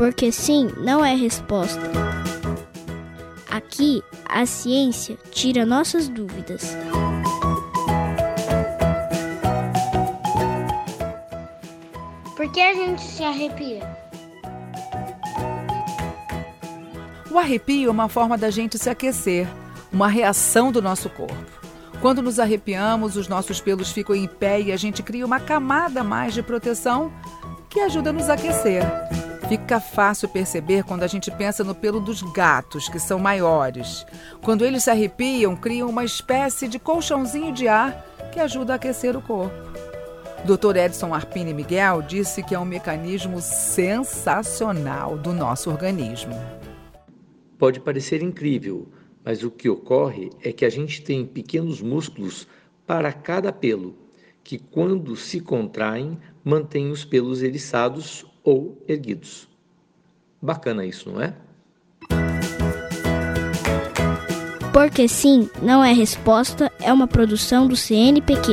Porque sim não é resposta. Aqui, a ciência tira nossas dúvidas. Por que a gente se arrepia? O arrepio é uma forma da gente se aquecer, uma reação do nosso corpo. Quando nos arrepiamos, os nossos pelos ficam em pé e a gente cria uma camada mais de proteção que ajuda a nos aquecer. Fica fácil perceber quando a gente pensa no pelo dos gatos, que são maiores. Quando eles se arrepiam, criam uma espécie de colchãozinho de ar que ajuda a aquecer o corpo. Dr. Edson Arpini Miguel disse que é um mecanismo sensacional do nosso organismo. Pode parecer incrível, mas o que ocorre é que a gente tem pequenos músculos para cada pelo, que quando se contraem, mantêm os pelos eriçados ou erguidos. Bacana isso, não é? Porque sim, não é resposta, é uma produção do CNPq.